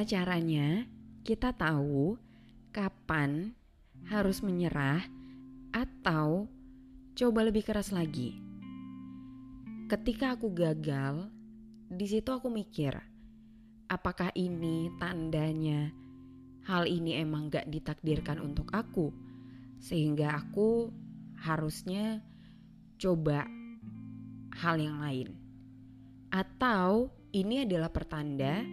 Gimana caranya kita tahu kapan harus menyerah atau coba lebih keras lagi? Ketika aku gagal, di situ aku mikir, apakah ini tandanya hal ini emang gak ditakdirkan untuk aku, sehingga aku harusnya coba hal yang lain, atau ini adalah pertanda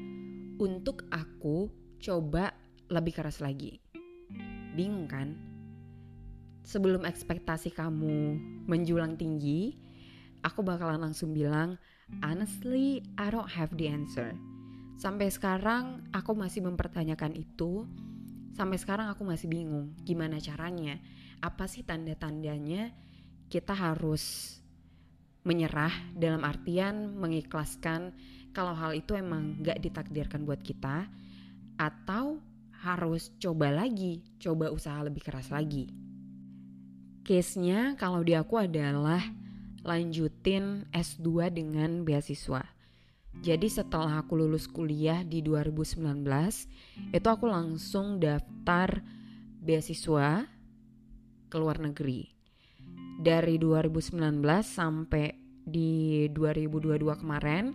untuk aku coba lebih keras lagi. Bingung kan? Sebelum ekspektasi kamu menjulang tinggi, aku bakalan langsung bilang, honestly, I don't have the answer. Sampai sekarang aku masih mempertanyakan itu. Sampai sekarang aku masih bingung gimana caranya. Apa sih tanda-tandanya kita harus menyerah dalam artian mengikhlaskan kalau hal itu emang gak ditakdirkan buat kita atau harus coba lagi, coba usaha lebih keras lagi. Case-nya kalau di aku adalah lanjutin S2 dengan beasiswa. Jadi setelah aku lulus kuliah di 2019, itu aku langsung daftar beasiswa ke luar negeri. Dari 2019 sampai di 2022 kemarin,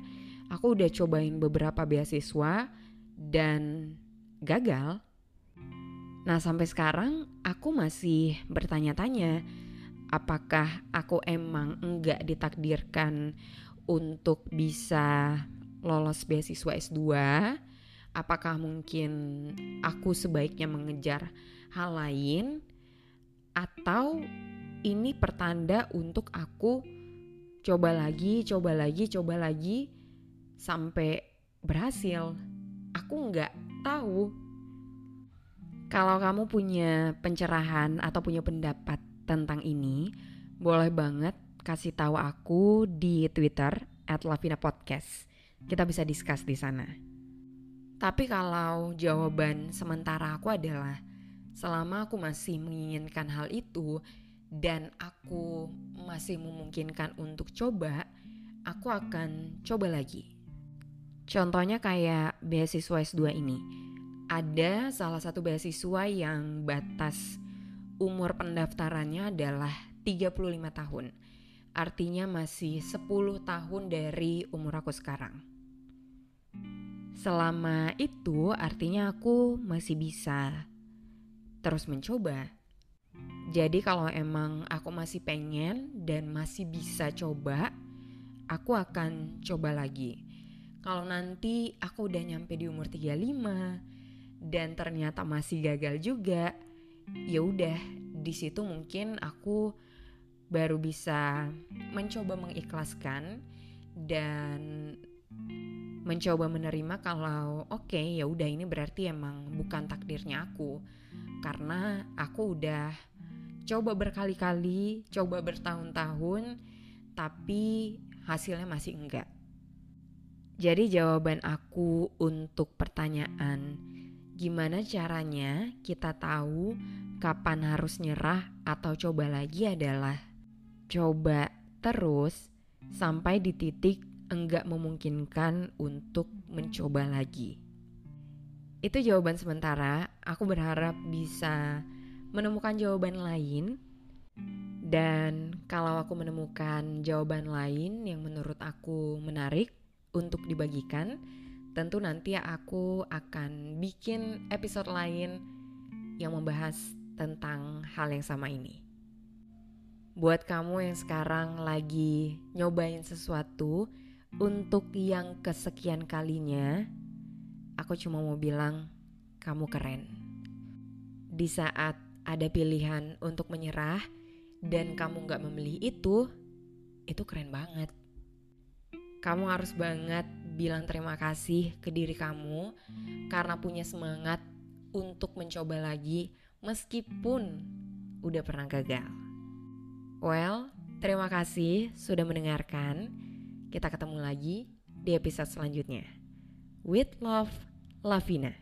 aku udah cobain beberapa beasiswa dan gagal. Nah, sampai sekarang aku masih bertanya-tanya, apakah aku emang enggak ditakdirkan untuk bisa lolos beasiswa S2? Apakah mungkin aku sebaiknya mengejar hal lain atau ini pertanda untuk aku coba lagi, coba lagi, coba lagi sampai berhasil. Aku nggak tahu. Kalau kamu punya pencerahan atau punya pendapat tentang ini, boleh banget kasih tahu aku di Twitter @lavina_podcast. Kita bisa discuss di sana. Tapi kalau jawaban sementara aku adalah selama aku masih menginginkan hal itu dan aku masih memungkinkan untuk coba, aku akan coba lagi. Contohnya kayak beasiswa S2 ini. Ada salah satu beasiswa yang batas umur pendaftarannya adalah 35 tahun. Artinya masih 10 tahun dari umur aku sekarang. Selama itu artinya aku masih bisa terus mencoba. Jadi kalau emang aku masih pengen dan masih bisa coba, aku akan coba lagi. Kalau nanti aku udah nyampe di umur 35 dan ternyata masih gagal juga, ya udah di situ mungkin aku baru bisa mencoba mengikhlaskan dan mencoba menerima kalau oke okay, ya udah ini berarti emang bukan takdirnya aku. Karena aku udah coba berkali-kali, coba bertahun-tahun tapi hasilnya masih enggak. Jadi jawaban aku untuk pertanyaan gimana caranya kita tahu kapan harus nyerah atau coba lagi adalah coba terus sampai di titik enggak memungkinkan untuk mencoba lagi. itu jawaban sementara. Aku berharap bisa menemukan jawaban lain. Dan kalau aku menemukan jawaban lain yang menurut aku menarik untuk dibagikan, tentu nanti aku akan bikin episode lain yang membahas tentang hal yang sama ini. Buat kamu yang sekarang lagi nyobain sesuatu untuk yang kesekian kalinya, aku cuma mau bilang kamu keren. Di saat ada pilihan untuk menyerah dan kamu gak memilih itu, itu keren banget. Kamu harus banget bilang terima kasih ke diri kamu karena punya semangat untuk mencoba lagi meskipun udah pernah gagal. Well, terima kasih sudah mendengarkan. Kita ketemu lagi di episode selanjutnya. With love, Lavina.